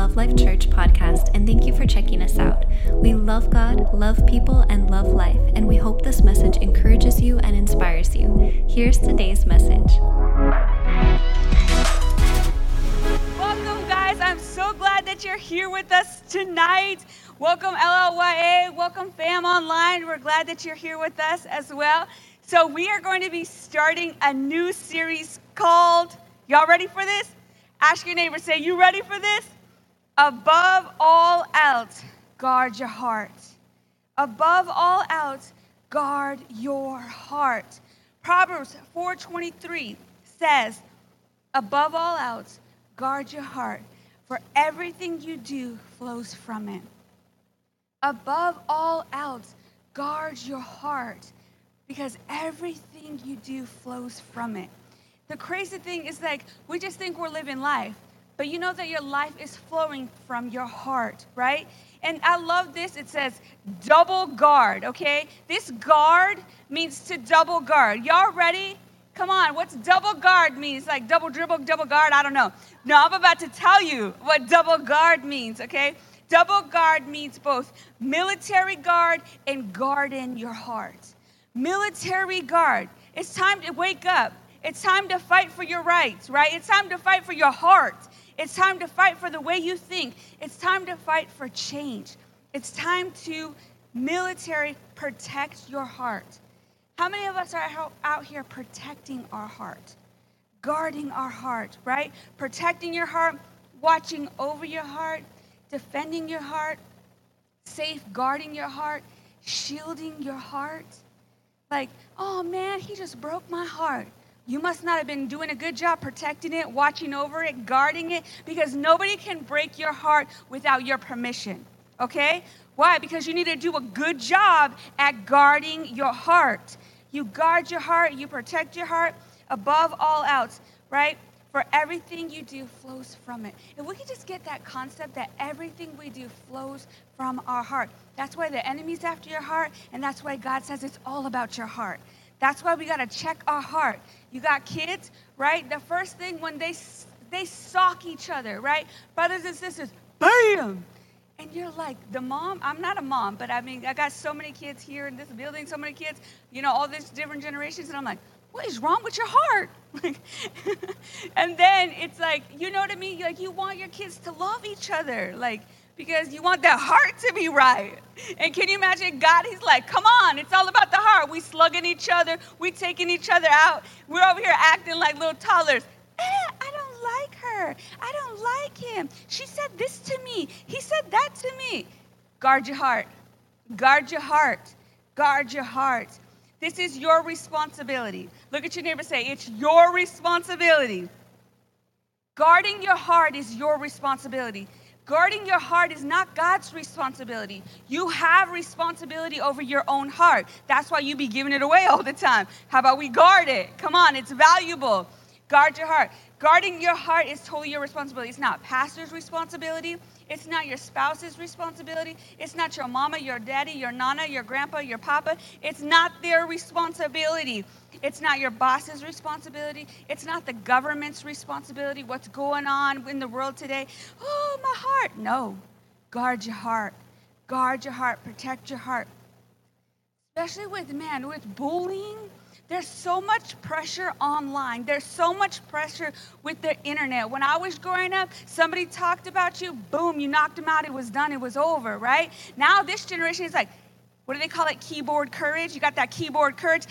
Love Life Church podcast, and thank you for checking us out. We love God, love people, and love life, and we hope this message encourages you and inspires you. Here's today's message. Welcome, guys. I'm so glad that you're here with us tonight. Welcome, LLYA. Welcome, Fam Online. We're glad that you're here with us as well. So, we are going to be starting a new series called, y'all ready for this? Ask your neighbor, say, You ready for this? Above all else, guard your heart. Above all else, guard your heart. Proverbs 4:23 says, Above all else, guard your heart, for everything you do flows from it. Above all else, guard your heart, because everything you do flows from it. The crazy thing is like we just think we're living life, but you know that your life is flowing from your heart, right? And I love this. It says double guard, okay? This guard means to double guard. Y'all ready? Come on, what's double guard means? Like double dribble, double guard? I don't know. No, I'm about to tell you what double guard means, okay? Double guard means both military guard and guard in your heart. Military guard. It's time to wake up. It's time to fight for your rights, right? It's time to fight for your heart. It's time to fight for the way you think. It's time to fight for change. It's time to military protect your heart. How many of us are out here protecting our heart? Guarding our heart, right? Protecting your heart, watching over your heart, defending your heart, safeguarding your heart, shielding your heart. Like, oh man, he just broke my heart. You must not have been doing a good job protecting it, watching over it, guarding it, because nobody can break your heart without your permission. Okay? Why? Because you need to do a good job at guarding your heart. You guard your heart, you protect your heart above all else, right? For everything you do flows from it. If we could just get that concept that everything we do flows from our heart. That's why the enemy's after your heart, and that's why God says it's all about your heart. That's why we got to check our heart. You got kids, right? The first thing when they they sock each other, right? Brothers and sisters, bam. And you're like, the mom, I'm not a mom, but I mean, I got so many kids here in this building, so many kids, you know, all these different generations, and I'm like, what is wrong with your heart? and then it's like, you know what I mean? Like, you want your kids to love each other. Like, because you want their heart to be right. And can you imagine God? He's like, come on, it's all slugging each other, we taking each other out. We're over here acting like little toddlers. Eh, I don't like her. I don't like him. She said this to me. He said that to me. Guard your heart. Guard your heart. Guard your heart. This is your responsibility. Look at your neighbor say, It's your responsibility. Guarding your heart is your responsibility. Guarding your heart is not God's responsibility. You have responsibility over your own heart. That's why you be giving it away all the time. How about we guard it? Come on, it's valuable. Guard your heart. Guarding your heart is totally your responsibility. It's not pastor's responsibility. It's not your spouse's responsibility. It's not your mama, your daddy, your nana, your grandpa, your papa. It's not their responsibility. It's not your boss's responsibility. It's not the government's responsibility. What's going on in the world today? Oh, my heart. No. Guard your heart. Guard your heart. Protect your heart. Especially with men, with bullying. There's so much pressure online. There's so much pressure with the internet. When I was growing up, somebody talked about you, boom, you knocked them out, it was done, it was over, right? Now this generation is like, what do they call it? Keyboard courage. You got that keyboard courage.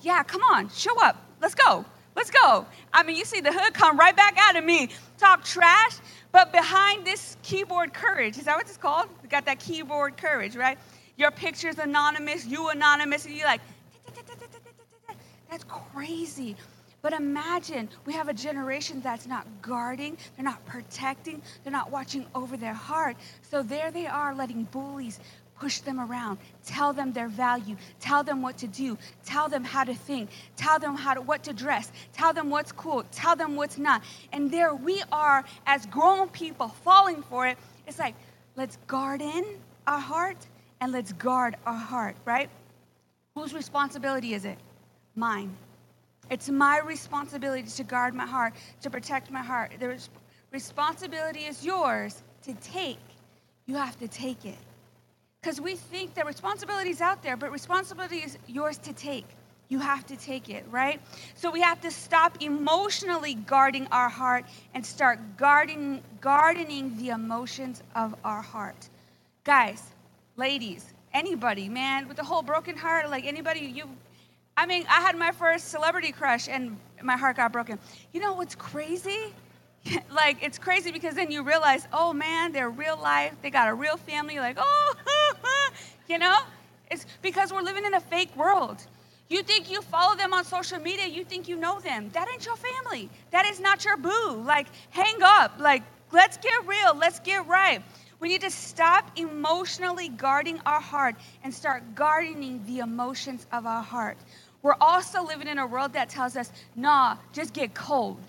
Yeah, come on, show up. Let's go. Let's go. I mean, you see the hood come right back out of me, talk trash, but behind this keyboard courage, is that what it's called? You got that keyboard courage, right? Your picture's anonymous, you anonymous, and you're like, that's crazy. But imagine we have a generation that's not guarding, they're not protecting, they're not watching over their heart. So there they are letting bullies, push them around, tell them their value, tell them what to do, tell them how to think, tell them how to, what to dress, tell them what's cool, tell them what's not. And there we are as grown people falling for it. It's like, let's guard in our heart and let's guard our heart, right? Whose responsibility is it? Mine. It's my responsibility to guard my heart, to protect my heart. The responsibility is yours to take. You have to take it. Because we think that responsibility is out there, but responsibility is yours to take. You have to take it, right? So we have to stop emotionally guarding our heart and start guarding, gardening the emotions of our heart. Guys, ladies, anybody, man, with a whole broken heart, like anybody, you, I mean, I had my first celebrity crush and my heart got broken. You know what's crazy? like, it's crazy because then you realize, oh man, they're real life, they got a real family, like, oh, you know? It's because we're living in a fake world. You think you follow them on social media, you think you know them. That ain't your family. That is not your boo. Like, hang up. Like, let's get real. Let's get right. We need to stop emotionally guarding our heart and start gardening the emotions of our heart. We're also living in a world that tells us, nah, just get cold.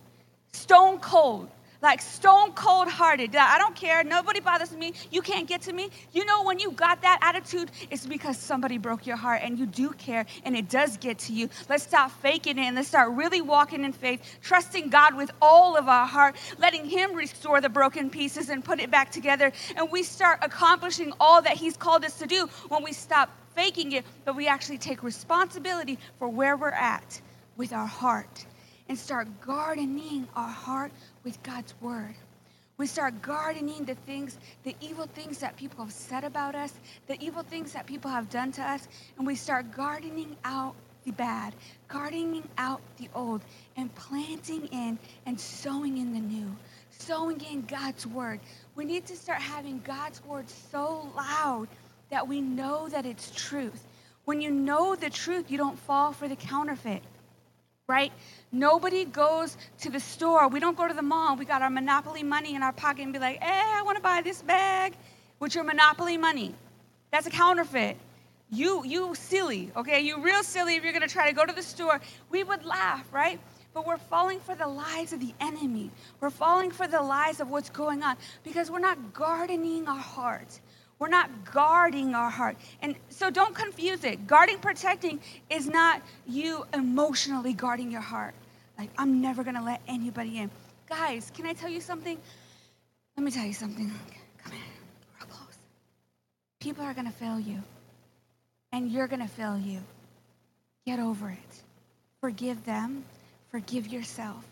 Stone cold like stone cold hearted. I don't care. Nobody bothers me. You can't get to me. You know, when you got that attitude, it's because somebody broke your heart and you do care and it does get to you. Let's stop faking it and let's start really walking in faith, trusting God with all of our heart, letting Him restore the broken pieces and put it back together. And we start accomplishing all that He's called us to do when we stop faking it, but we actually take responsibility for where we're at with our heart and start gardening our heart with God's word. We start gardening the things, the evil things that people have said about us, the evil things that people have done to us, and we start gardening out the bad, gardening out the old, and planting in and sowing in the new, sowing in God's word. We need to start having God's word so loud that we know that it's truth. When you know the truth, you don't fall for the counterfeit right? Nobody goes to the store. We don't go to the mall. We got our Monopoly money in our pocket and be like, hey, I want to buy this bag with your Monopoly money. That's a counterfeit. You, you silly, okay? You real silly if you're to try to go to the store. We would laugh, right? But we're falling for the lies of the enemy. We're falling for the lies of what's going on because we're not gardening our hearts. We're not guarding our heart. And so don't confuse it. Guarding, protecting is not you emotionally guarding your heart. Like, I'm never going to let anybody in. Guys, can I tell you something? Let me tell you something. Come here, real close. People are going to fail you, and you're going to fail you. Get over it. Forgive them, forgive yourself.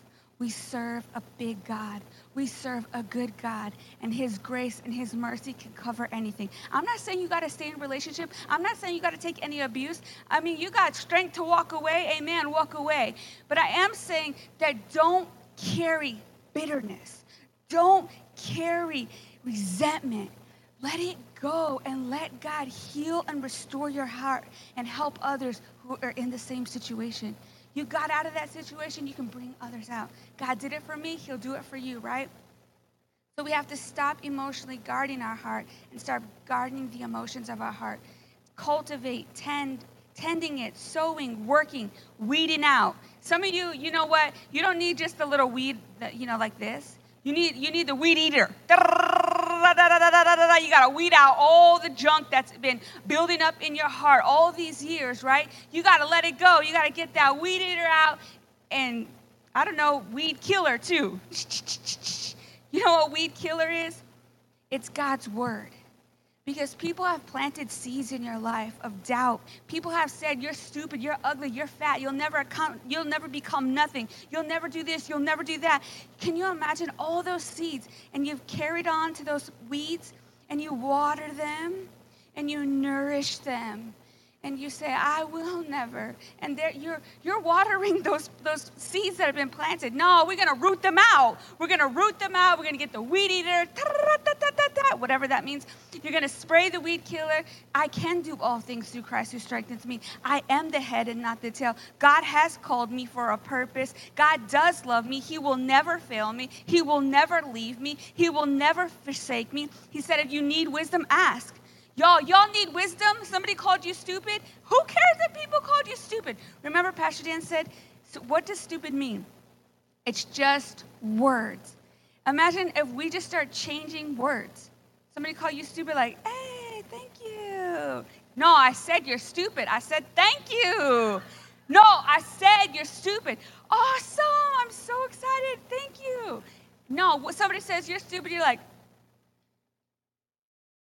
We serve a big God. We serve a good God, and His grace and His mercy can cover anything. I'm not saying you got to stay in relationship. I'm not saying you got to take any abuse. I mean, you got strength to walk away. Amen. Walk away. But I am saying that don't carry bitterness. Don't carry resentment. Let it go and let God heal and restore your heart and help others who are in the same situation. You got out of that situation, you can bring others out. God did it for me, He'll do it for you, right? So we have to stop emotionally guarding our heart and start guarding the emotions of our heart. Cultivate, tend, tending it, sowing, working, weeding out. Some of you, you know what? You don't need just a little weed that, you know, like this. You need, you need the weed eater. You got to weed out all the junk that's been building up in your heart all these years, right? You got to let it go. You got to get that weed eater out and, I don't know, weed killer too. You know what weed killer is? It's God's word. Because people have planted seeds in your life of doubt. People have said, You're stupid, you're ugly, you're fat, you'll never, come, you'll never become nothing, you'll never do this, you'll never do that. Can you imagine all those seeds and you've carried on to those weeds and you water them and you nourish them and you say, I will never. And you're, you're watering those, those seeds that have been planted. No, we're going to root them out. We're going to root them out. We're going to get the weed eater, whatever that means. You're going to spray the weed killer. I can do all things through Christ who strengthens me. I am the head and not the tail. God has called me for a purpose. God does love me. He will never fail me. He will never leave me. He will never forsake me. He said, if you need wisdom, ask. Y'all, y'all need wisdom. Somebody called you stupid. Who cares if people called you stupid? Remember, Pastor Dan said, so what does stupid mean? It's just words. Imagine if we just start changing words. Somebody call you stupid, like, hey, thank you. No, I said you're stupid. I said thank you. No, I said you're stupid. Awesome. I'm so excited. Thank you. No, somebody says you're stupid, you're like,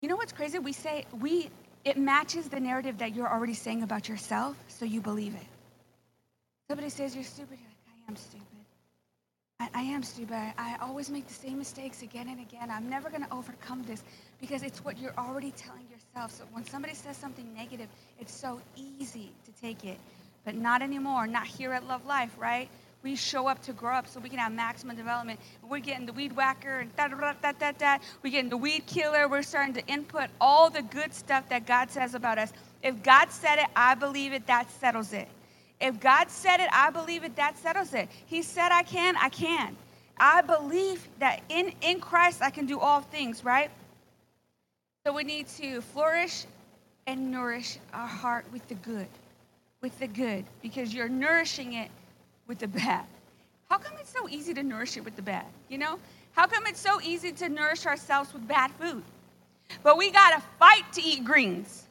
you know what's crazy? We say, we, it matches the narrative that you're already saying about yourself, so you believe it. Somebody says you're stupid, you're like, I am stupid. I, I am stupid. I, I always make the same mistakes again and again. I'm never going to overcome this because it's what you're already telling yourself. So when somebody says something negative, it's so easy to take it. But not anymore, not here at Love Life, right? We show up to grow up so we can have maximum development. We're getting the weed whacker and da da da da da. We're getting the weed killer. We're starting to input all the good stuff that God says about us. If God said it, I believe it, that settles it. If God said it, I believe it, that settles it. He said I can, I can. I believe that in, in Christ I can do all things, right? So we need to flourish and nourish our heart with the good, with the good, because you're nourishing it with the bad. How come it's so easy to nourish it with the bad? You know? How come it's so easy to nourish ourselves with bad food? But we gotta fight to eat greens.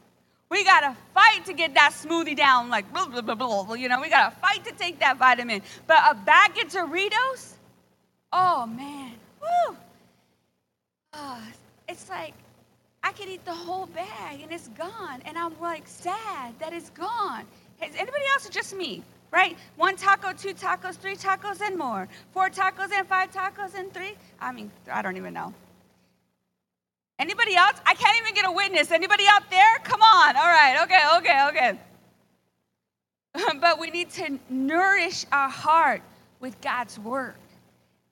We gotta fight to get that smoothie down, like blah, blah, blah, blah. You know, we gotta fight to take that vitamin. But a bag of Doritos, oh man, woo! Oh, ah, it's like I could eat the whole bag and it's gone, and I'm like sad that it's gone. Is anybody else or just me? Right? One taco, two tacos, three tacos, and more. Four tacos and five tacos and three. I mean, I don't even know. Anybody else? I can't even get a witness. Anybody out there? Come on. All right. Okay, okay, okay. but we need to nourish our heart with God's word.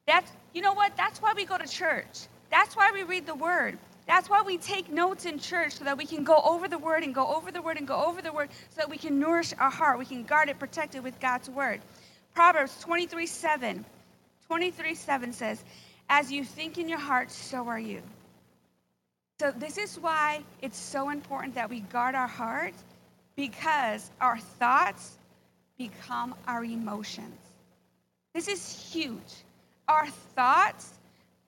That's you know what? That's why we go to church. That's why we read the word. That's why we take notes in church so that we can go over the word and go over the word and go over the word so that we can nourish our heart. We can guard it, protect it with God's word. Proverbs 23 7. 23 7 says, As you think in your heart, so are you. So, this is why it's so important that we guard our heart because our thoughts become our emotions. This is huge. Our thoughts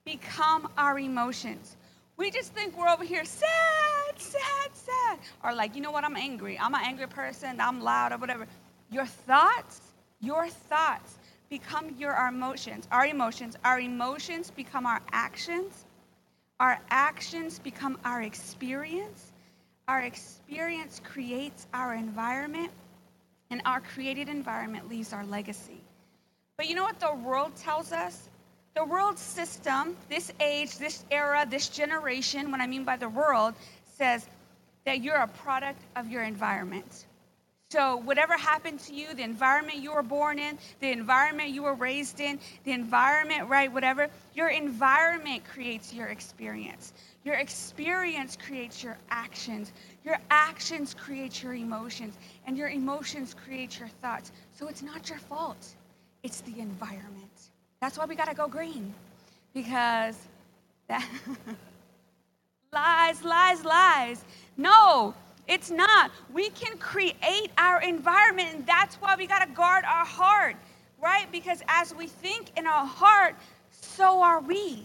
become our emotions. We just think we're over here sad, sad, sad. Or like, you know what, I'm angry. I'm an angry person, I'm loud or whatever. Your thoughts, your thoughts become your our emotions. Our emotions, our emotions become our actions. Our actions become our experience. Our experience creates our environment, and our created environment leaves our legacy. But you know what the world tells us? The world system, this age, this era, this generation, what I mean by the world, says that you're a product of your environment. So, whatever happened to you, the environment you were born in, the environment you were raised in, the environment, right, whatever, your environment creates your experience. Your experience creates your actions. Your actions create your emotions, and your emotions create your thoughts. So, it's not your fault, it's the environment. That's why we got to go green. Because that lies, lies, lies. No, it's not. We can create our environment, and that's why we got to guard our heart, right? Because as we think in our heart, so are we.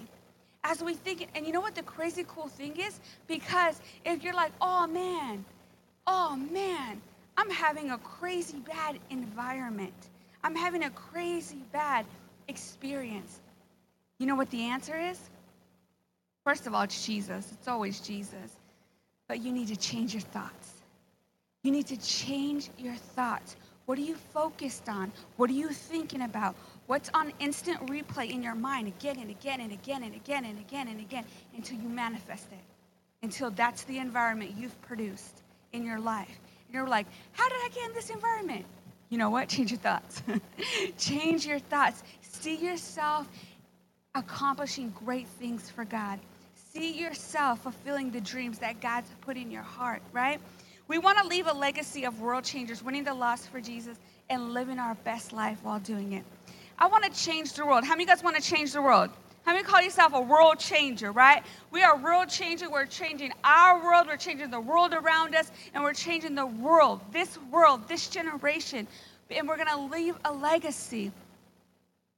As we think, and you know what the crazy cool thing is? Because if you're like, oh man, oh man, I'm having a crazy bad environment, I'm having a crazy bad experience. You know what the answer is? First of all, it's Jesus. It's always Jesus. But you need to change your thoughts. You need to change your thoughts. What are you focused on? What are you thinking about? What's on instant replay in your mind again and again and again and again and again and again until you manifest it? Until that's the environment you've produced in your life. And you're like, how did I get in this environment? You know what? Change your thoughts. Change your thoughts. See yourself accomplishing great things for God. See yourself fulfilling the dreams that God's put in your heart, right? We want to leave a legacy of world changers, winning the lost for Jesus, and living our best life while doing it. I want to change the world. How many of you guys want to change the world? How many call yourself a world changer, right? We are world changing. We're changing our world. We're changing the world around us, and we're changing the world, this world, this generation. And we're going to leave a legacy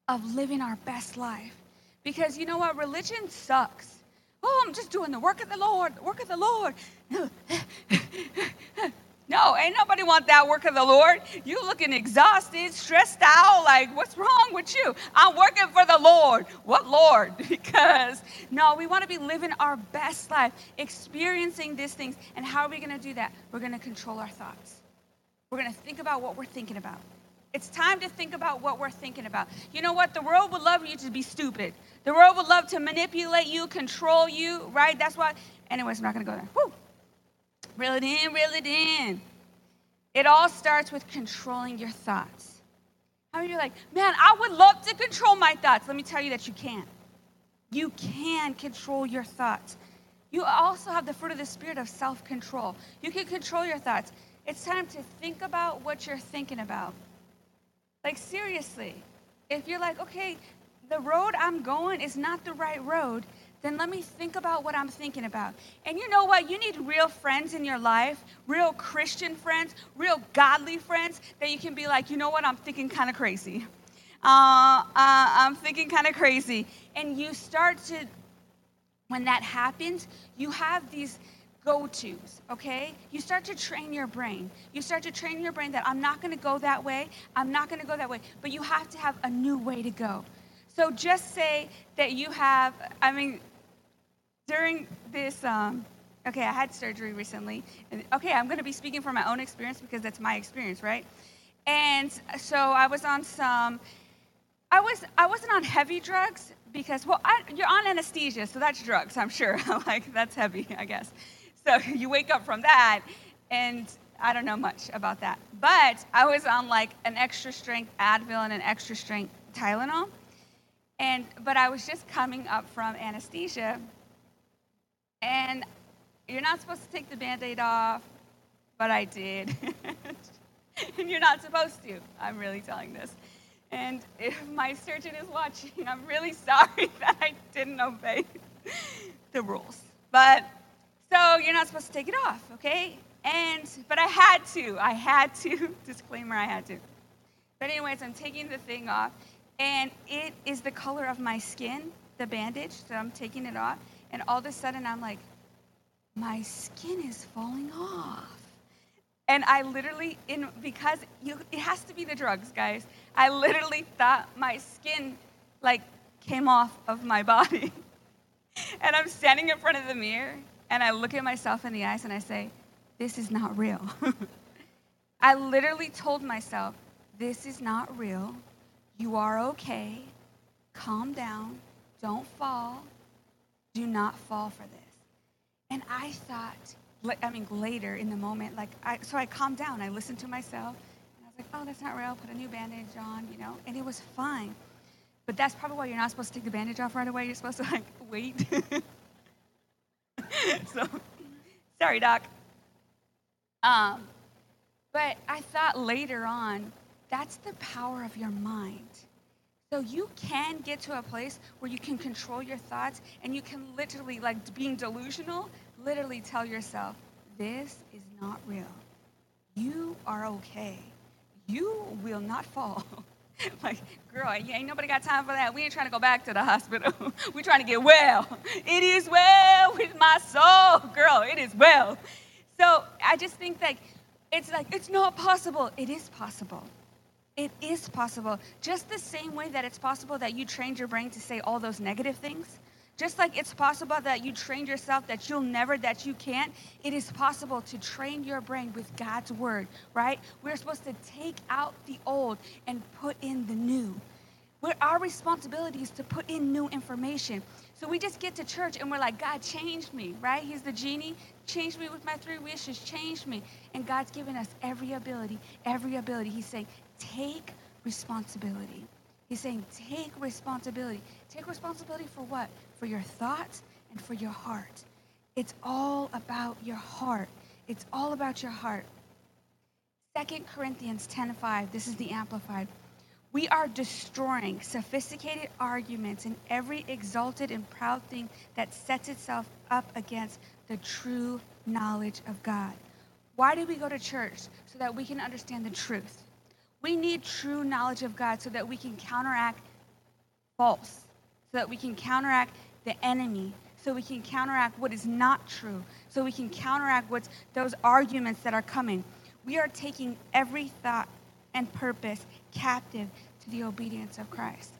of living our best life. Because you know what? Religion sucks. Oh, I'm just doing the work of the Lord, the work of the Lord. No, ain't nobody want that work of the Lord. You looking exhausted, stressed out, like, what's wrong with you? I'm working for the Lord. What Lord? Because, no, we want to be living our best life, experiencing these things. And how are we going to do that? We're going to control our thoughts. We're going to think about what we're thinking about. It's time to think about what we're thinking about. You know what? The world would love you to be stupid. The world would love to manipulate you, control you, right? That's why. Anyways, I'm not going to go there. Woo. Reel it in, reel it in. It all starts with controlling your thoughts. How are you like, man, I would love to control my thoughts? Let me tell you that you can't. You can control your thoughts. You also have the fruit of the Spirit of self control. You can control your thoughts. It's time to think about what you're thinking about. Like, seriously, if you're like, okay, the road I'm going is not the right road, then let me think about what I'm thinking about. And you know what? You need real friends in your life, real Christian friends, real godly friends that you can be like, you know what? I'm thinking kind of crazy. Uh, uh, I'm thinking kind of crazy. And you start to, when that happens, you have these go tos, okay? You start to train your brain. You start to train your brain that I'm not gonna go that way, I'm not gonna go that way, but you have to have a new way to go. So just say that you have, I mean, during this, um, okay, I had surgery recently. And, okay, I'm to be speaking from my own experience because that's my experience, right? And so I was on some, I, was, I wasn't on heavy drugs because, well, I, you're on anesthesia, so that's drugs, I'm sure. like, that's heavy, I guess. So you wake up from that, and I don't know much about that. But I was on like an extra strength Advil and an extra strength Tylenol. And but I was just coming up from anesthesia, and you're not supposed to take the band-aid off, but I did. and you're not supposed to. I'm really telling this. And if my surgeon is watching, I'm really sorry that I didn't obey the rules. But so you're not supposed to take it off, okay? And but I had to. I had to. Disclaimer, I had to. But anyways, I'm taking the thing off and it is the color of my skin, the bandage. So I'm taking it off, and all of a sudden I'm like, my skin is falling off. And I literally, in because you, it has to be the drugs, guys. I literally thought my skin like came off of my body. and I'm standing in front of the mirror, and I look at myself in the eyes, and I say, "This is not real." I literally told myself, "This is not real. You are okay. Calm down. Don't fall. Do not fall for this. And I thought, I mean, later in the moment, like, I, so I calmed down. I listened to myself. And I was like, oh, that's not real. Put a new bandage on, you know, and it was fine. But that's probably why you're not supposed to take the bandage off right away. You're supposed to, like, wait. so, sorry, Doc. Um, but I thought later on, that's the power of your mind. So you can get to a place where you can control your thoughts and you can literally, like being delusional, literally tell yourself, this is not real. You are okay. You will not fall. like, girl, you ain't nobody got time for that. We ain't trying to go back to the hospital. We're trying to get well. It is well with my soul. Girl, it is well. So I just think that it's like, it's not possible. It is possible. It is possible. Just the same way that it's possible that you trained your brain to say all those negative things, just like it's possible that you trained yourself that you'll never, that you can't, it is possible to train your brain with God's word, right? We're supposed to take out the old and put in the new. We're, our responsibility is to put in new information. So we just get to church and we're like, God changed me, right? He's the genie. Changed me with my three wishes, changed me. And God's given us every ability, every ability. He's saying, Take responsibility. He's saying, take responsibility. Take responsibility for what? For your thoughts and for your heart. It's all about your heart. It's all about your heart. 2 Corinthians 10:5, this is the amplified. We are destroying sophisticated arguments and every exalted and proud thing that sets itself up against the true knowledge of God. Why do we go to church? So that we can understand the truth. We need true knowledge of God so that we can counteract false, so that we can counteract the enemy, so we can counteract what is not true, so we can counteract what's those arguments that are coming. We are taking every thought and purpose captive to the obedience of Christ.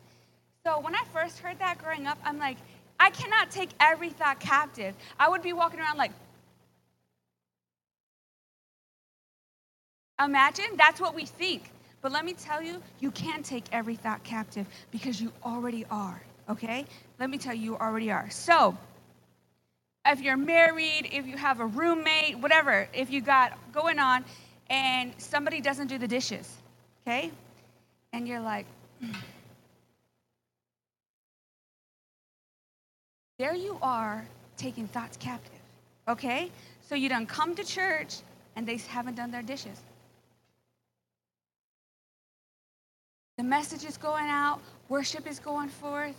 So when I first heard that growing up, I'm like, I cannot take every thought captive. I would be walking around like, imagine that's what we think. But let me tell you, you can take every thought captive because you already are, okay? Let me tell you, you already are. So, if you're married, if you have a roommate, whatever, if you got going on and somebody doesn't do the dishes, okay? And you're like, mm. there you are taking thoughts captive, okay? So you don't come to church and they haven't done their dishes. The message is going out, worship is going forth,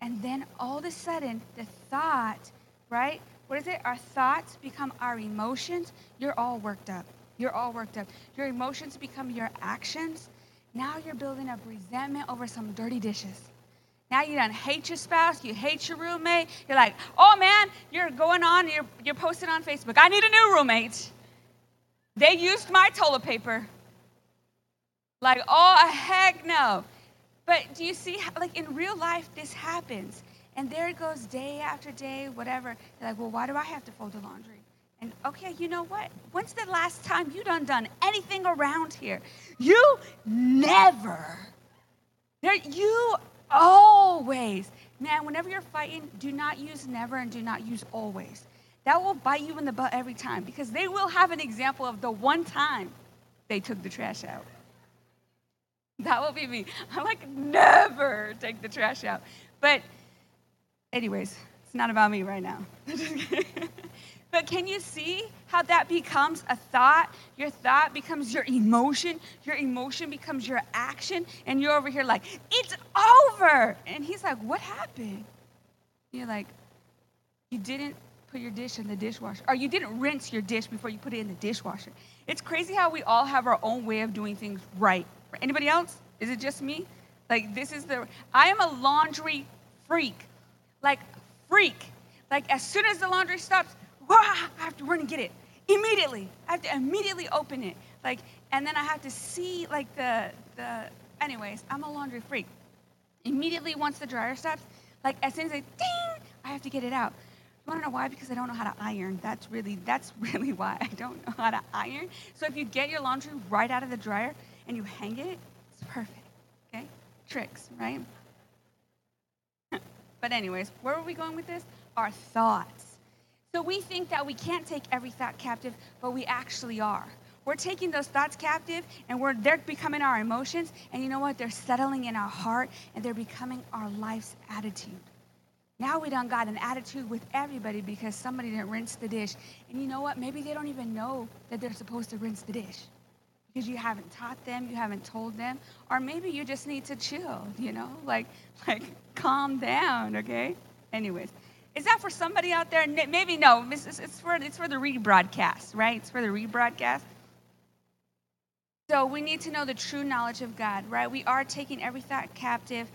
and then all of a sudden, the thought, right? What is it? Our thoughts become our emotions. You're all worked up. You're all worked up. Your emotions become your actions. Now you're building up resentment over some dirty dishes. Now you don't hate your spouse, you hate your roommate. You're like, oh man, you're going on, you're, you're posting on Facebook. I need a new roommate. They used my toilet paper. Like, oh, heck no. But do you see, like in real life, this happens. And there it goes day after day, whatever. They're like, well, why do I have to fold the laundry? And okay, you know what? When's the last time you done done anything around here? You never. There, you always. Man, whenever you're fighting, do not use never and do not use always. That will bite you in the butt every time because they will have an example of the one time they took the trash out. That will be me. I like never take the trash out. But, anyways, it's not about me right now. but can you see how that becomes a thought? Your thought becomes your emotion. Your emotion becomes your action. And you're over here like, it's over. And he's like, what happened? You're like, you didn't put your dish in the dishwasher, or you didn't rinse your dish before you put it in the dishwasher. It's crazy how we all have our own way of doing things right. Anybody else? Is it just me? Like, this is the, I am a laundry freak. Like, freak. Like, as soon as the laundry stops, wah, I have to run and get it immediately. I have to immediately open it. Like, and then I have to see, like, the, the, anyways, I'm a laundry freak. Immediately, once the dryer stops, like, as soon as I ding, I have to get it out. You want to know why? Because I don't know how to iron. That's really, that's really why I don't know how to iron. So if you get your laundry right out of the dryer, and you hang it, it's perfect. Okay? Tricks, right? but, anyways, where are we going with this? Our thoughts. So we think that we can't take every thought captive, but we actually are. We're taking those thoughts captive and we're, they're becoming our emotions. And you know what? They're settling in our heart and they're becoming our life's attitude. Now we done got an attitude with everybody because somebody didn't rinse the dish. And you know what? Maybe they don't even know that they're supposed to rinse the dish because you haven't taught them, you haven't told them, or maybe you just need to chill, you know, like like calm down, okay? Anyways, is that for somebody out there? Maybe no. It's, it's for it's for the rebroadcast, right? It's for the rebroadcast. So we need to know the true knowledge of God, right? We are taking every thought captive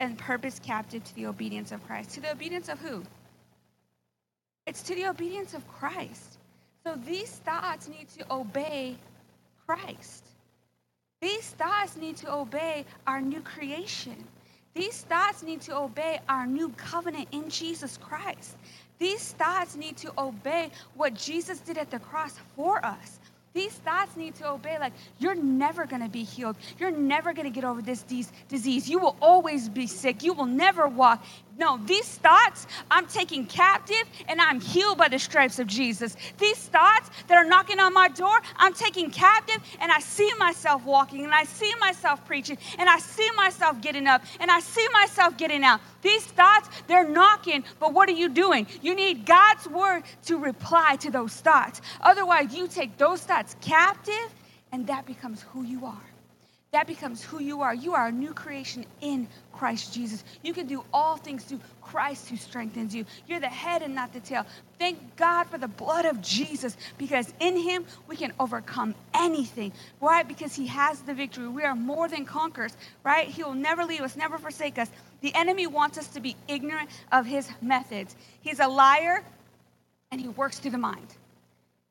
and purpose captive to the obedience of Christ. To the obedience of who? It's to the obedience of Christ. So these thoughts need to obey Christ. These thoughts need to obey our new creation. These thoughts need to obey our new covenant in Jesus Christ. These thoughts need to obey what Jesus did at the cross for us. These thoughts need to obey, like, you're never going to be healed. You're never going to get over this disease. You will always be sick. You will never walk. No, these thoughts I'm taking captive and I'm healed by the stripes of Jesus. These thoughts that are knocking on my door, I'm taking captive and I see myself walking and I see myself preaching and I see myself getting up and I see myself getting out. These thoughts, they're knocking, but what are you doing? You need God's word to reply to those thoughts. Otherwise, you take those thoughts captive and that becomes who you are. That becomes who you are. You are a new creation in Christ Jesus. You can do all things through Christ who strengthens you. You're the head and not the tail. Thank God for the blood of Jesus because in him we can overcome anything. Why? Because he has the victory. We are more than conquerors, right? He will never leave us, never forsake us. The enemy wants us to be ignorant of his methods. He's a liar and he works through the mind.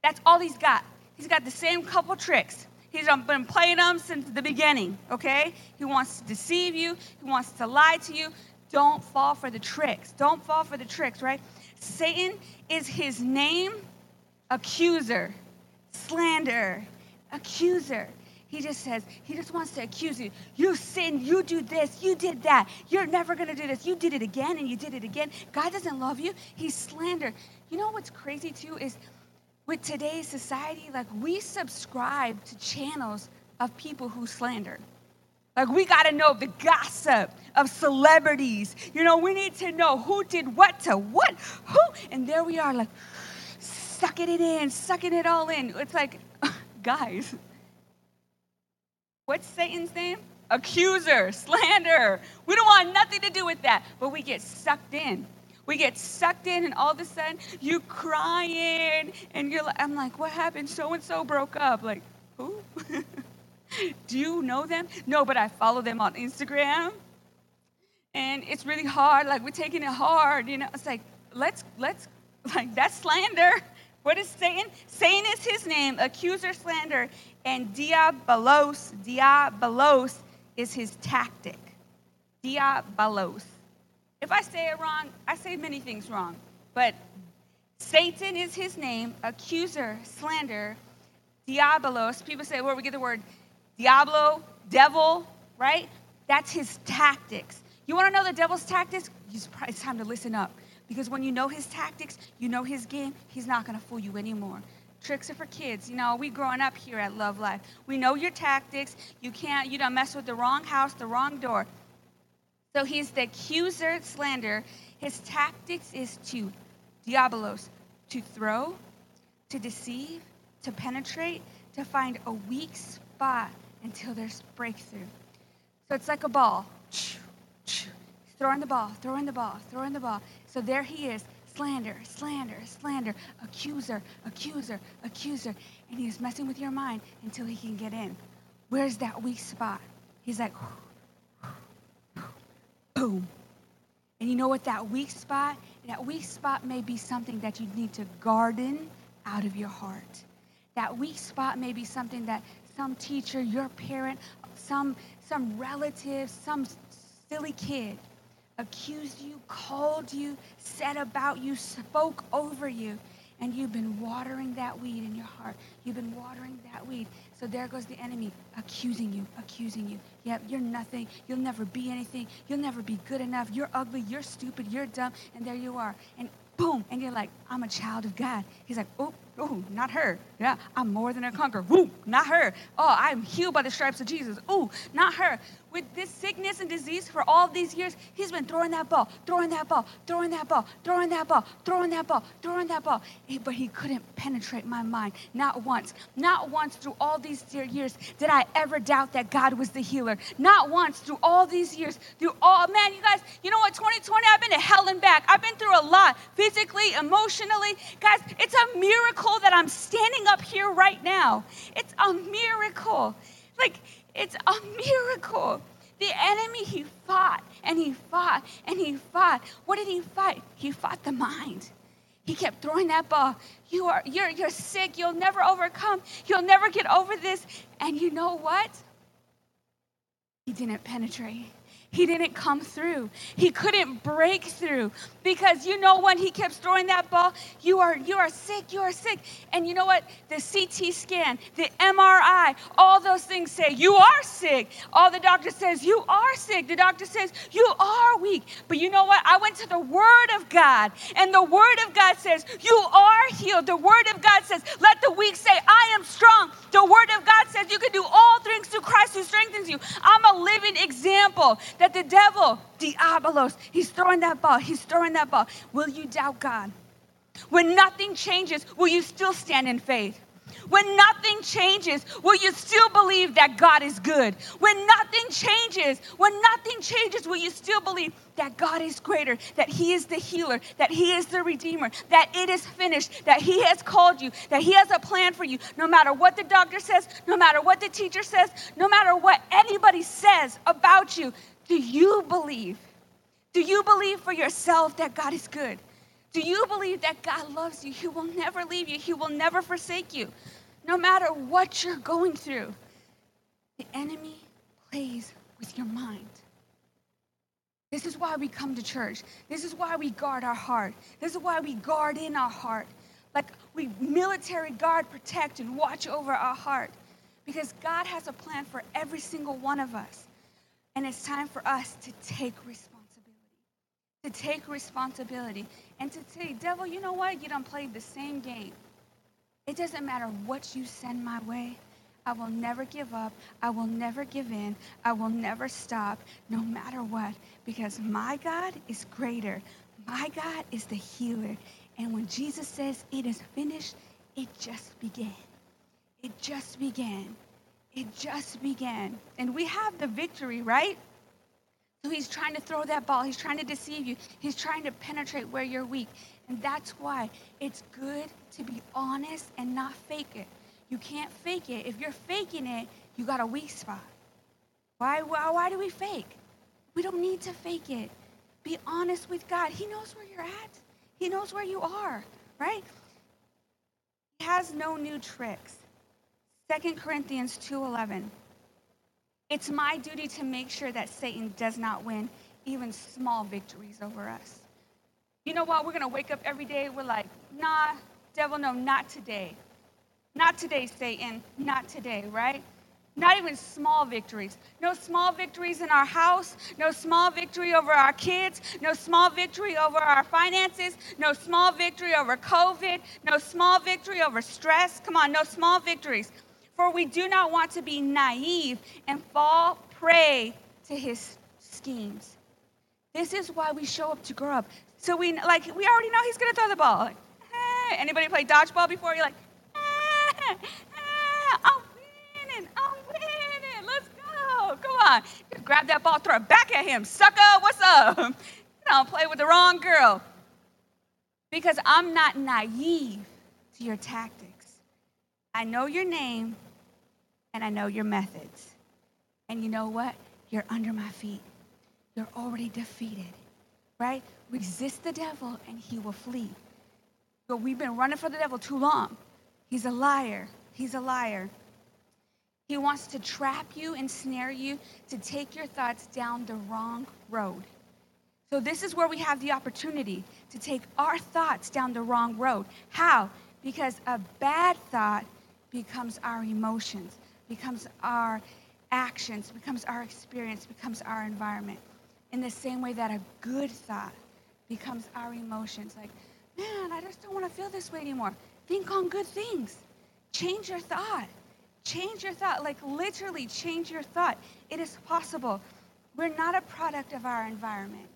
That's all he's got. He's got the same couple tricks. He's been playing them since the beginning, okay? He wants to deceive you, he wants to lie to you. Don't fall for the tricks. Don't fall for the tricks, right? Satan is his name, accuser, slander, accuser. He just says, he just wants to accuse you. You sinned, you do this, you did that. You're never going to do this. You did it again and you did it again. God doesn't love you. He's slander. You know what's crazy too is with today's society, like we subscribe to channels of people who slander. Like we got to know the gossip of celebrities. You know, we need to know who did what to what, who. And there we are, like sucking it in, sucking it all in. It's like, guys, what's Satan's name? Accuser, slander. We don't want nothing to do with that, but we get sucked in. We get sucked in, and all of a sudden, you crying, and you're like, I'm like, what happened? So and so broke up. Like, who? Do you know them? No, but I follow them on Instagram. And it's really hard. Like, we're taking it hard. You know, it's like, let's, let's, like, that's slander. What is Satan? Satan is his name, accuser, slander, and diabolos, diabolos is his tactic. Diabolos. If I say it wrong, I say many things wrong. But Satan is his name, accuser, slander, diabolos. People say, where we get the word diablo, devil, right? That's his tactics. You want to know the devil's tactics? It's time to listen up. Because when you know his tactics, you know his game, he's not going to fool you anymore. Tricks are for kids. You know, we growing up here at Love Life. We know your tactics. You can't, you don't mess with the wrong house, the wrong door. So he's the accuser, slander. His tactics is to diabolos, to throw, to deceive, to penetrate, to find a weak spot until there's breakthrough. So it's like a ball. He's Throwing the ball, throwing the ball, throwing the ball. So there he is, slander, slander, slander, accuser, accuser, accuser. And he's messing with your mind until he can get in. Where's that weak spot? He's like, boom. And you know what that weak spot? That weak spot may be something that you need to garden out of your heart. That weak spot may be something that some teacher, your parent, some some relative, some silly kid accused you, called you, said about you, spoke over you, and you've been watering that weed in your heart. You've been watering that weed. So there goes the enemy accusing you, accusing you. Yep, you're nothing. You'll never be anything. You'll never be good enough. You're ugly. You're stupid. You're dumb. And there you are. And boom. And you're like, I'm a child of God. He's like, oh, oh, not her. Yeah, I'm more than a conqueror. Woo, not her. Oh, I'm healed by the stripes of Jesus. Ooh, not her with this sickness and disease for all these years, he's been throwing that ball, throwing that ball, throwing that ball, throwing that ball, throwing that ball, throwing that ball. Eh, but he couldn't penetrate my mind. Not once. Not once through all these years did I ever doubt that God was the healer. Not once through all these years. Through all, man, you guys, you know what? 2020, I've been to hell and back. I've been through a lot physically, emotionally. Guys, it's a miracle that I'm standing up here right now. It's a miracle. Like, it's a miracle. The enemy, he fought and he fought and he fought. What did he fight? He fought the mind. He kept throwing that ball. You are you're you're sick. You'll never overcome. You'll never get over this. And you know what? He didn't penetrate he didn't come through. He couldn't break through because you know when he kept throwing that ball, you are you are sick, you are sick. And you know what? The CT scan, the MRI, all those things say you are sick. All the doctor says you are sick. The doctor says you are weak. But you know what? I went to the word of God and the word of God says you are healed. The word of God says let the weak say I am strong. The word of God says you can do all things through Christ who strengthens you. I'm a living example that the devil, diabolos, he's throwing that ball, he's throwing that ball. Will you doubt God? When nothing changes, will you still stand in faith? When nothing changes, will you still believe that God is good? When nothing changes, when nothing changes, will you still believe that God is greater, that He is the healer, that He is the redeemer, that it is finished, that He has called you, that He has a plan for you, no matter what the doctor says, no matter what the teacher says, no matter what anybody says about you? Do you believe? Do you believe for yourself that God is good? Do you believe that God loves you? He will never leave you, He will never forsake you. no matter what you're going through, the enemy plays with your mind. This is why we come to church. This is why we guard our heart. This is why we guard in our heart. Like we military guard, protect, and watch over our heart. Because God has a plan for every single one of us. And it's time for us to take responsibility. To take responsibility and to say, devil, you know what? You don't play the same game. It doesn't matter what you send my way. I will never give up. I will never give in. I will never stop, no matter what, because my God is greater. My God is the healer. And when Jesus says it is finished, it just began. It just began. It just began. And we have the victory, right? So he's trying to throw that ball. He's trying to deceive you. He's trying to penetrate where you're weak. And that's why it's good to be honest and not fake it. You can't fake it. If you're faking it, you got a weak spot. Why, why, why do we fake? We don't need to fake it. Be honest with God. He knows where you're at. He knows where you are, right? He has no new tricks. 2 Corinthians 2:11. It's my duty to make sure that Satan does not win even small victories over us. You know what? We're going to wake up every day we're like, "Nah, devil, no, not today. Not today, Satan. Not today, right? Not even small victories. No small victories in our house. No small victory over our kids. No small victory over our finances. No small victory over COVID. No small victory over stress. Come on, no small victories. For we do not want to be naive and fall prey to his schemes. This is why we show up to grow up. So we like we already know he's gonna throw the ball. Like, hey. Anybody play dodgeball before? You're like, hey, hey, I'm winning, I'm winning. Let's go. Come on. Grab that ball, throw it back at him. Sucker, what's up? Don't play with the wrong girl. Because I'm not naive to your tactics. I know your name and I know your methods. And you know what? You're under my feet. You're already defeated, right? Resist the devil and he will flee. But we've been running for the devil too long. He's a liar. He's a liar. He wants to trap you and snare you to take your thoughts down the wrong road. So, this is where we have the opportunity to take our thoughts down the wrong road. How? Because a bad thought becomes our emotions, becomes our actions, becomes our experience, becomes our environment. In the same way that a good thought becomes our emotions. Like, man, I just don't want to feel this way anymore. Think on good things. Change your thought. Change your thought. Like, literally, change your thought. It is possible. We're not a product of our environment,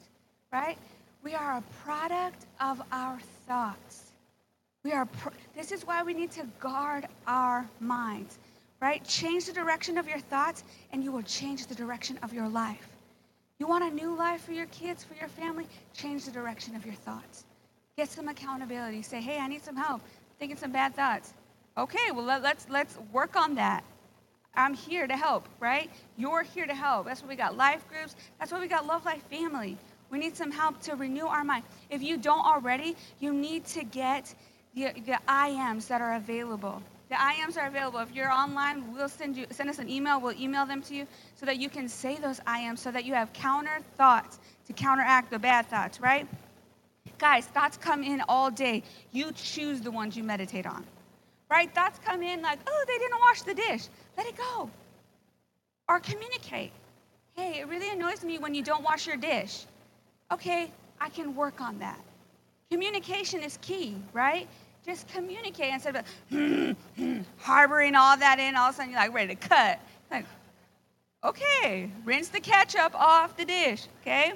right? We are a product of our thoughts. We are pr- this is why we need to guard our minds, right? Change the direction of your thoughts and you will change the direction of your life. You want a new life for your kids, for your family? Change the direction of your thoughts. Get some accountability. Say, "Hey, I need some help thinking some bad thoughts." Okay, well let, let's let's work on that. I'm here to help, right? You're here to help. That's what we got. Life groups. That's what we got. Love Life Family. We need some help to renew our mind. If you don't already, you need to get the, the IMs that are available. The IMs are available. If you're online, we'll send you send us an email. We'll email them to you so that you can say those IMs so that you have counter thoughts to counteract the bad thoughts, right? Guys, thoughts come in all day. You choose the ones you meditate on. Right? Thoughts come in like, oh, they didn't wash the dish. Let it go. Or communicate. Hey, it really annoys me when you don't wash your dish. Okay, I can work on that. Communication is key, right? Just communicate instead of hmm, hmm, harboring all that in. All of a sudden, you're like ready to cut. Like, okay, rinse the ketchup off the dish. Okay,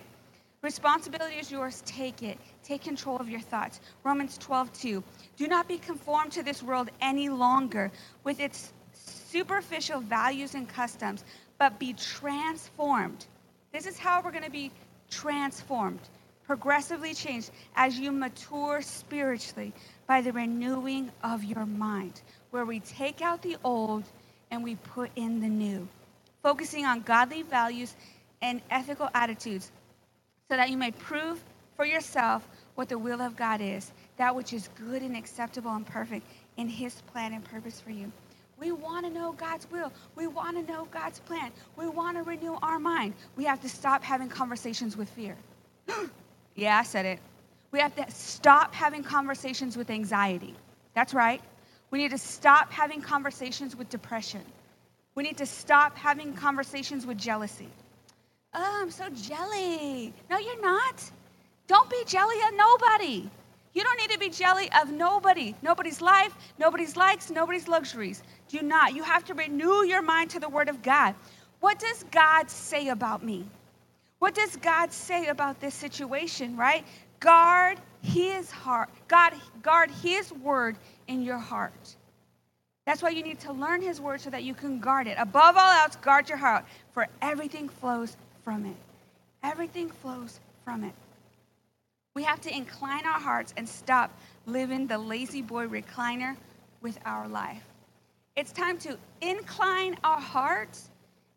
responsibility is yours. Take it. Take control of your thoughts. Romans 12, 2. Do not be conformed to this world any longer with its superficial values and customs, but be transformed. This is how we're going to be transformed, progressively changed as you mature spiritually by the renewing of your mind, where we take out the old and we put in the new, focusing on godly values and ethical attitudes, so that you may prove for yourself what the will of God is, that which is good and acceptable and perfect. in His plan and purpose for you. We want to know God's will. We want to know God's plan. We want to renew our mind. We have to stop having conversations with fear. yeah, I said it. We have to stop having conversations with anxiety. That's right. We need to stop having conversations with depression. We need to stop having conversations with jealousy. Oh, I'm so jelly. No, you're not. Don't be jelly at nobody. You don't need to be jelly of nobody, nobody's life, nobody's likes, nobody's luxuries. Do not. You have to renew your mind to the Word of God. What does God say about me? What does God say about this situation, right? Guard His heart. God, guard His Word in your heart. That's why you need to learn His Word so that you can guard it. Above all else, guard your heart, for everything flows from it. Everything flows from it. We have to incline our hearts and stop living the La-Z-Boy recliner with our life. It's time to incline our hearts.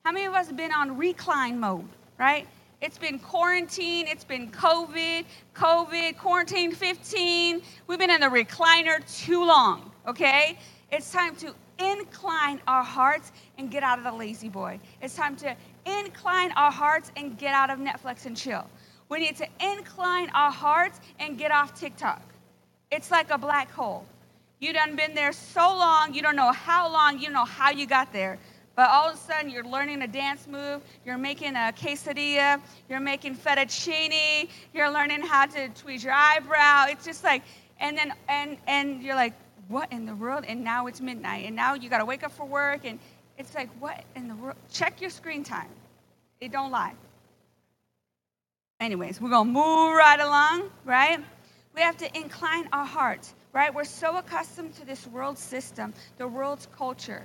How many of us have been on recline mode, right? It's been quarantine, it's been COVID, COVID, quarantine 15. We've been in the recliner too long, okay? It's time to incline our hearts and get out of the La-Z-Boy. It's time to incline our hearts and get out of Netflix and chill. We need to incline our hearts and get off TikTok. It's like a black hole. You done been there so long, you don't know how long, you don't know how you got there. But all of a sudden, you're learning a dance move, you're making a quesadilla, you're making fettuccine, you're learning how to tweeze your eyebrow. It's just like, and then, and, and you're like, what in the world? And now it's midnight, and now you got to wake up for work, and it's like, what in the world? Check your screen time. It don't lie. Anyways, we're to move right along, right? We have to incline our hearts, right? We're so accustomed to this world system, the world's culture.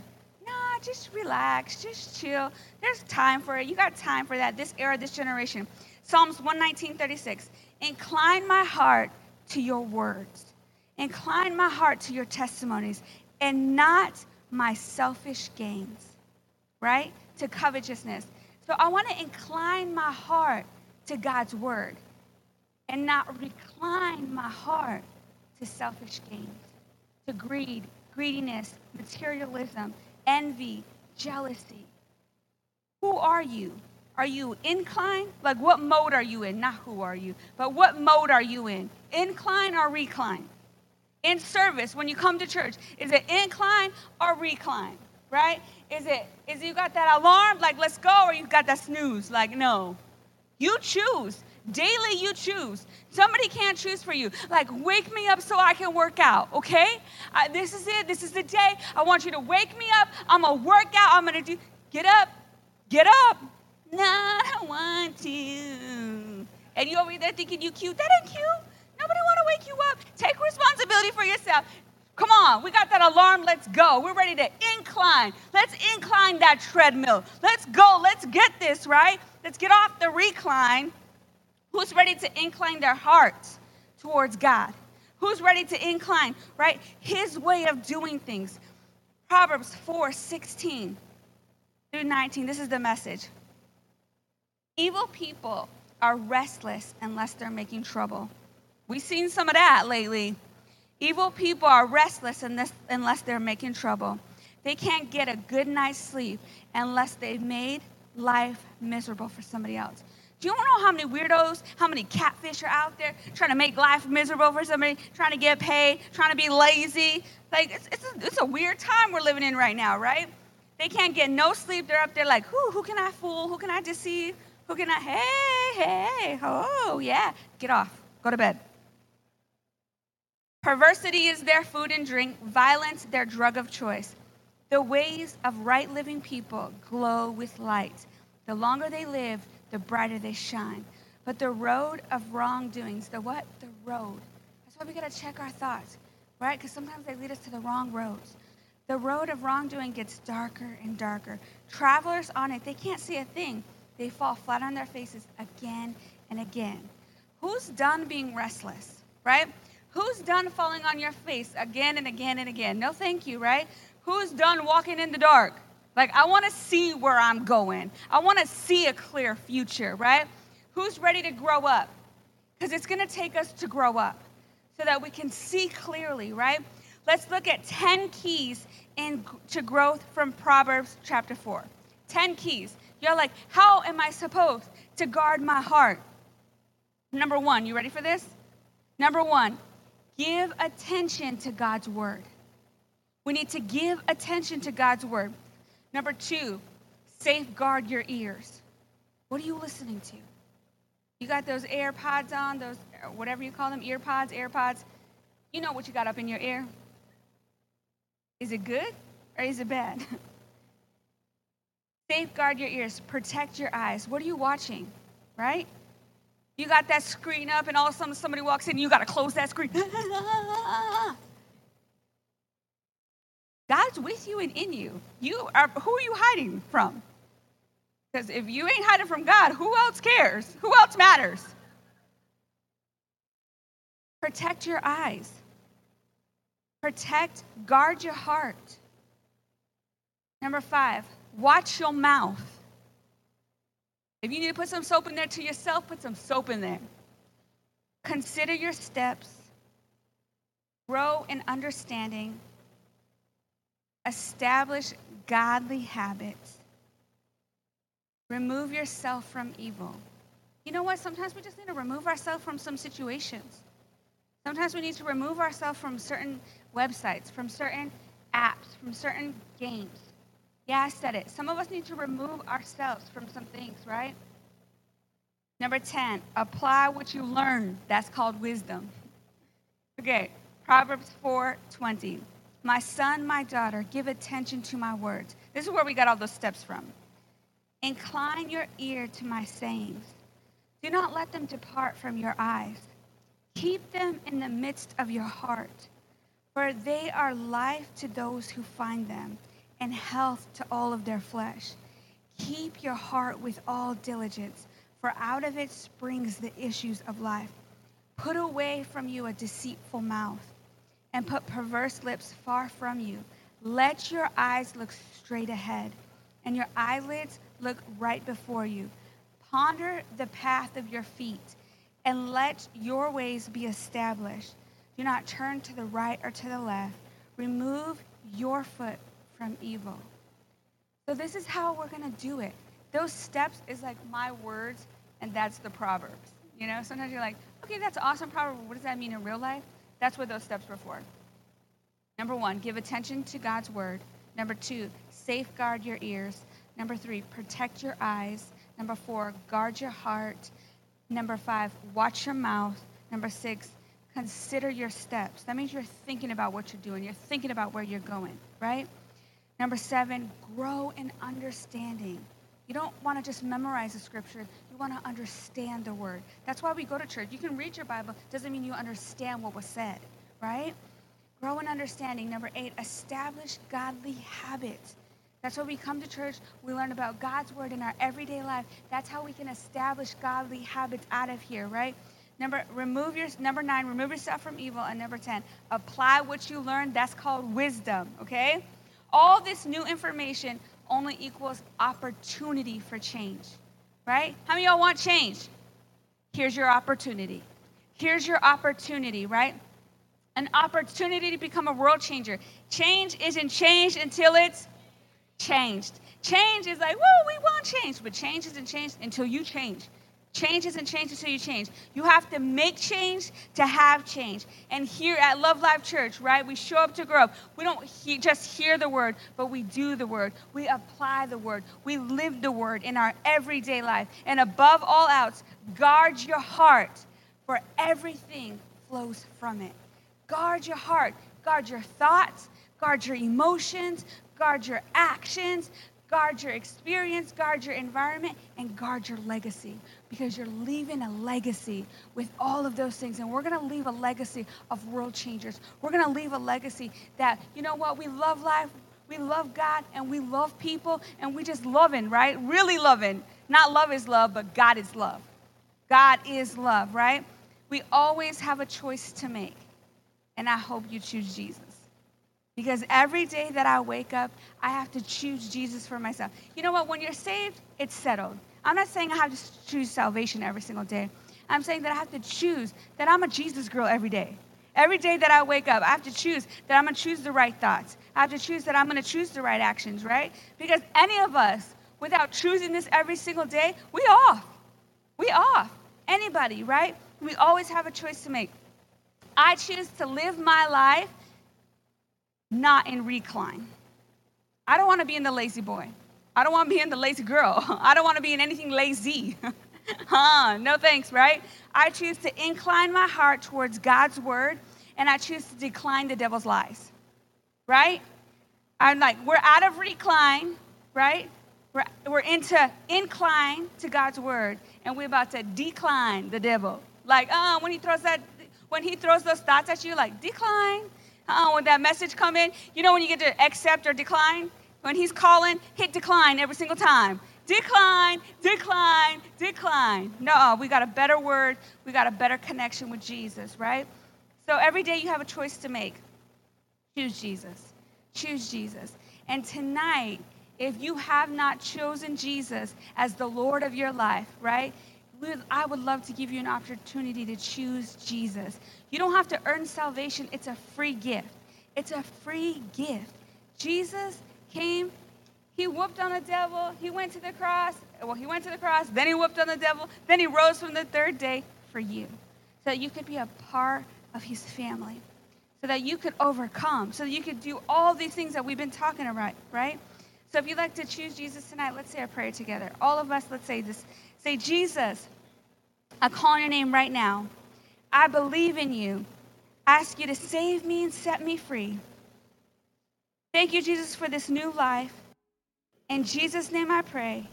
Just relax, just chill. There's time for it. You got time for that, this era, this generation. Psalms 119, 36. Incline my heart to your words. Incline my heart to your testimonies and not my selfish gains, right? To covetousness. So I want to incline my heart to God's word and not recline my heart to selfish gains, to greed, greediness, materialism, envy, jealousy. Who are you? Are you incline? Like what mode are you in? Not who are you, but what mode are you in? Incline or recline? In service, when you come to church, is it incline or recline? Right? Is it is you got that alarm, like let's go, or you got that snooze, like no. You choose. Daily, you choose. Somebody can't choose for you. Like, wake me up so I can work out, okay? Uh, this is it. This is the day. I want you to wake me up. I'm going to work out. I'm going to do. Get up. Get up. No, I don't want to. And you're over there thinking you cute. That ain't cute. Nobody want to wake you up. Take responsibility for yourself. Come on, we got that alarm. Let's go. We're ready to incline. Let's incline that treadmill. Let's go. Let's get this, right? Let's get off the recline. Who's ready to incline their hearts towards God? Who's ready to incline, right? His way of doing things. Proverbs 4 16 through 19. This is the message. Evil people are restless unless they're making trouble. We've seen some of that lately. Evil people are restless unless, unless they're making trouble. They can't get a good night's sleep unless they've made life miserable for somebody else. Do you know how many weirdos, how many catfish are out there trying to make life miserable for somebody, trying to get paid, trying to be lazy? Like, it's, it's, a, it's a weird time we're living in right now, right? They can't get no sleep. They're up there like, who, who can I fool? Who can I deceive? Who can I, hey, hey, oh, yeah. Get off. Go to bed. Perversity is their food and drink, violence their drug of choice. The ways of right living people glow with light. The longer they live, the brighter they shine. But the road of wrongdoings, the what? The road. That's why we got to check our thoughts, right? Because sometimes they lead us to the wrong roads. The road of wrongdoing gets darker and darker. Travelers on it, they can't see a thing. They fall flat on their faces again and again. Who's done being restless, right? Who's done falling on your face again and again and again? No, thank you, right? Who's done walking in the dark? Like, I want to see where I'm going. I want to see a clear future, right? Who's ready to grow up? Because it's to take us to grow up so that we can see clearly, right? Let's look at 10 keys in, to growth from Proverbs chapter 4. 10 keys. You're like, how am I supposed to guard my heart? Number one, you ready for this? Number one, give attention to God's word. We need to give attention to God's word. Number two, safeguard your ears. What are you listening to? You got those AirPods on, those whatever you call them, earpods, AirPods. You know what you got up in your ear. Is it good or is it bad? Safeguard your ears, protect your eyes. What are you watching? Right? You got that screen up, and all of a sudden somebody walks in, and you got to close that screen. God's with you and in you. You are who are you hiding from? Because if you ain't hiding from God, who else cares? Who else matters? Protect your eyes. Protect, guard your heart. Number five, watch your mouth. If you need to put some soap in there to yourself, put some soap in there. Consider your steps. Grow in understanding. Establish godly habits. Remove yourself from evil. You know what? Sometimes we just need to remove ourselves from some situations. Sometimes we need to remove ourselves from certain websites, from certain apps, from certain games. Yeah, I said it. Some of us need to remove ourselves from some things, right? Number 10, apply what you learn. That's called wisdom. Okay, Proverbs 4:20. My son, my daughter, give attention to my words. This is where we got all those steps from. Incline your ear to my sayings. Do not let them depart from your eyes. Keep them in the midst of your heart, for they are life to those who find them and health to all of their flesh. Keep your heart with all diligence, for out of it springs the issues of life. Put away from you a deceitful mouth, and put perverse lips far from you. Let your eyes look straight ahead, and your eyelids look right before you. Ponder the path of your feet, and let your ways be established. Do not turn to the right or to the left. Remove your foot from evil. So, this is how we're going to do it. Those steps is like my words, and that's the Proverbs. You know, sometimes you're like, okay, that's awesome proverb. What does that mean in real life? That's what those steps were for. Number one, give attention to God's word. Number two, safeguard your ears. Number three, protect your eyes. Number four, guard your heart. Number five, watch your mouth. Number six, consider your steps. That means you're thinking about what you're doing, you're thinking about where you're going, right? Number seven, grow in understanding. You don't want to just memorize the scripture. Want to understand the word. That's why we go to church. You can read your Bible, doesn't mean you understand what was said, right? Grow in understanding. Number eight, establish godly habits. That's why we come to church. We learn about God's word in our everyday life. That's how we can establish godly habits out of here, right? Number remove your number nine, remove yourself from evil, and number ten, apply what you learned. That's called wisdom. Okay. All this new information only equals opportunity for change, right? How many y'all want change? Here's your opportunity. Here's your opportunity, right? An opportunity to become a world changer. Change isn't changed until it's changed. Change is like, whoa, we want change, but change isn't changed until you change. Change isn't change until you change. You have to make change to have change. And here at Love Life Church, right, we show up to grow up. We don't he- just hear the word, but we do the word. We apply the word. We live the word in our everyday life. And above all else, guard your heart, for everything flows from it. Guard your heart, guard your thoughts, guard your emotions, guard your actions, guard your experience, guard your environment, and guard your legacy because you're leaving a legacy with all of those things. And we're going to leave a legacy of world changers. We're going to leave a legacy that, you know what, we love life, we love God, and we love people, and we just loving, right? Really loving. Not love is love, but God is love. God is love, right? We always have a choice to make. And I hope you choose Jesus. Because every day that I wake up, I have to choose Jesus for myself. You know what? When you're saved, it's settled. I'm not saying I have to choose salvation every single day. I'm saying that I have to choose that I'm a Jesus girl every day. Every day that I wake up, I have to choose that I'm going to choose the right thoughts. I have to choose that I'm going to choose the right actions, right? Because any of us, without choosing this every single day, we off. We off. Anybody, right? We always have a choice to make. I choose to live my life not in recline. I don't want to be in the La-Z-Boy. I don't want to be in the lazy girl. I don't want to be in anything lazy. huh, no thanks, right? I choose to incline my heart towards God's word and I choose to decline the devil's lies, right? I'm like, we're out of recline, right? We're, we're into incline to God's word and we're about to decline the devil. Like, uh, when he throws that, when he throws those thoughts at you, like, decline. Uh, when that message come in, you know when you get to accept or decline? When he's calling, hit decline every single time. Decline, decline, decline. No, we got a better word. We got a better connection with Jesus, right? So every day you have a choice to make. Choose Jesus. Choose Jesus. And tonight, if you have not chosen Jesus as the Lord of your life, right? I would love to give you an opportunity to choose Jesus. You don't have to earn salvation, it's a free gift. It's a free gift. Jesus came, he whooped on the devil, he went to the cross. Well, he went to the cross, then he whooped on the devil, then he rose from the third day for you. So that you could be a part of his family. So that you could overcome, so that you could do all these things that we've been talking about, right? So if you'd like to choose Jesus tonight, let's say a prayer together. All of us, let's say this. Say, Jesus, I call on your name right now. I believe in you. I ask you to save me and set me free. Thank you, Jesus, for this new life. In Jesus' name I pray.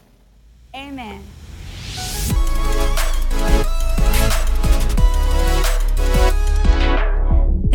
Amen.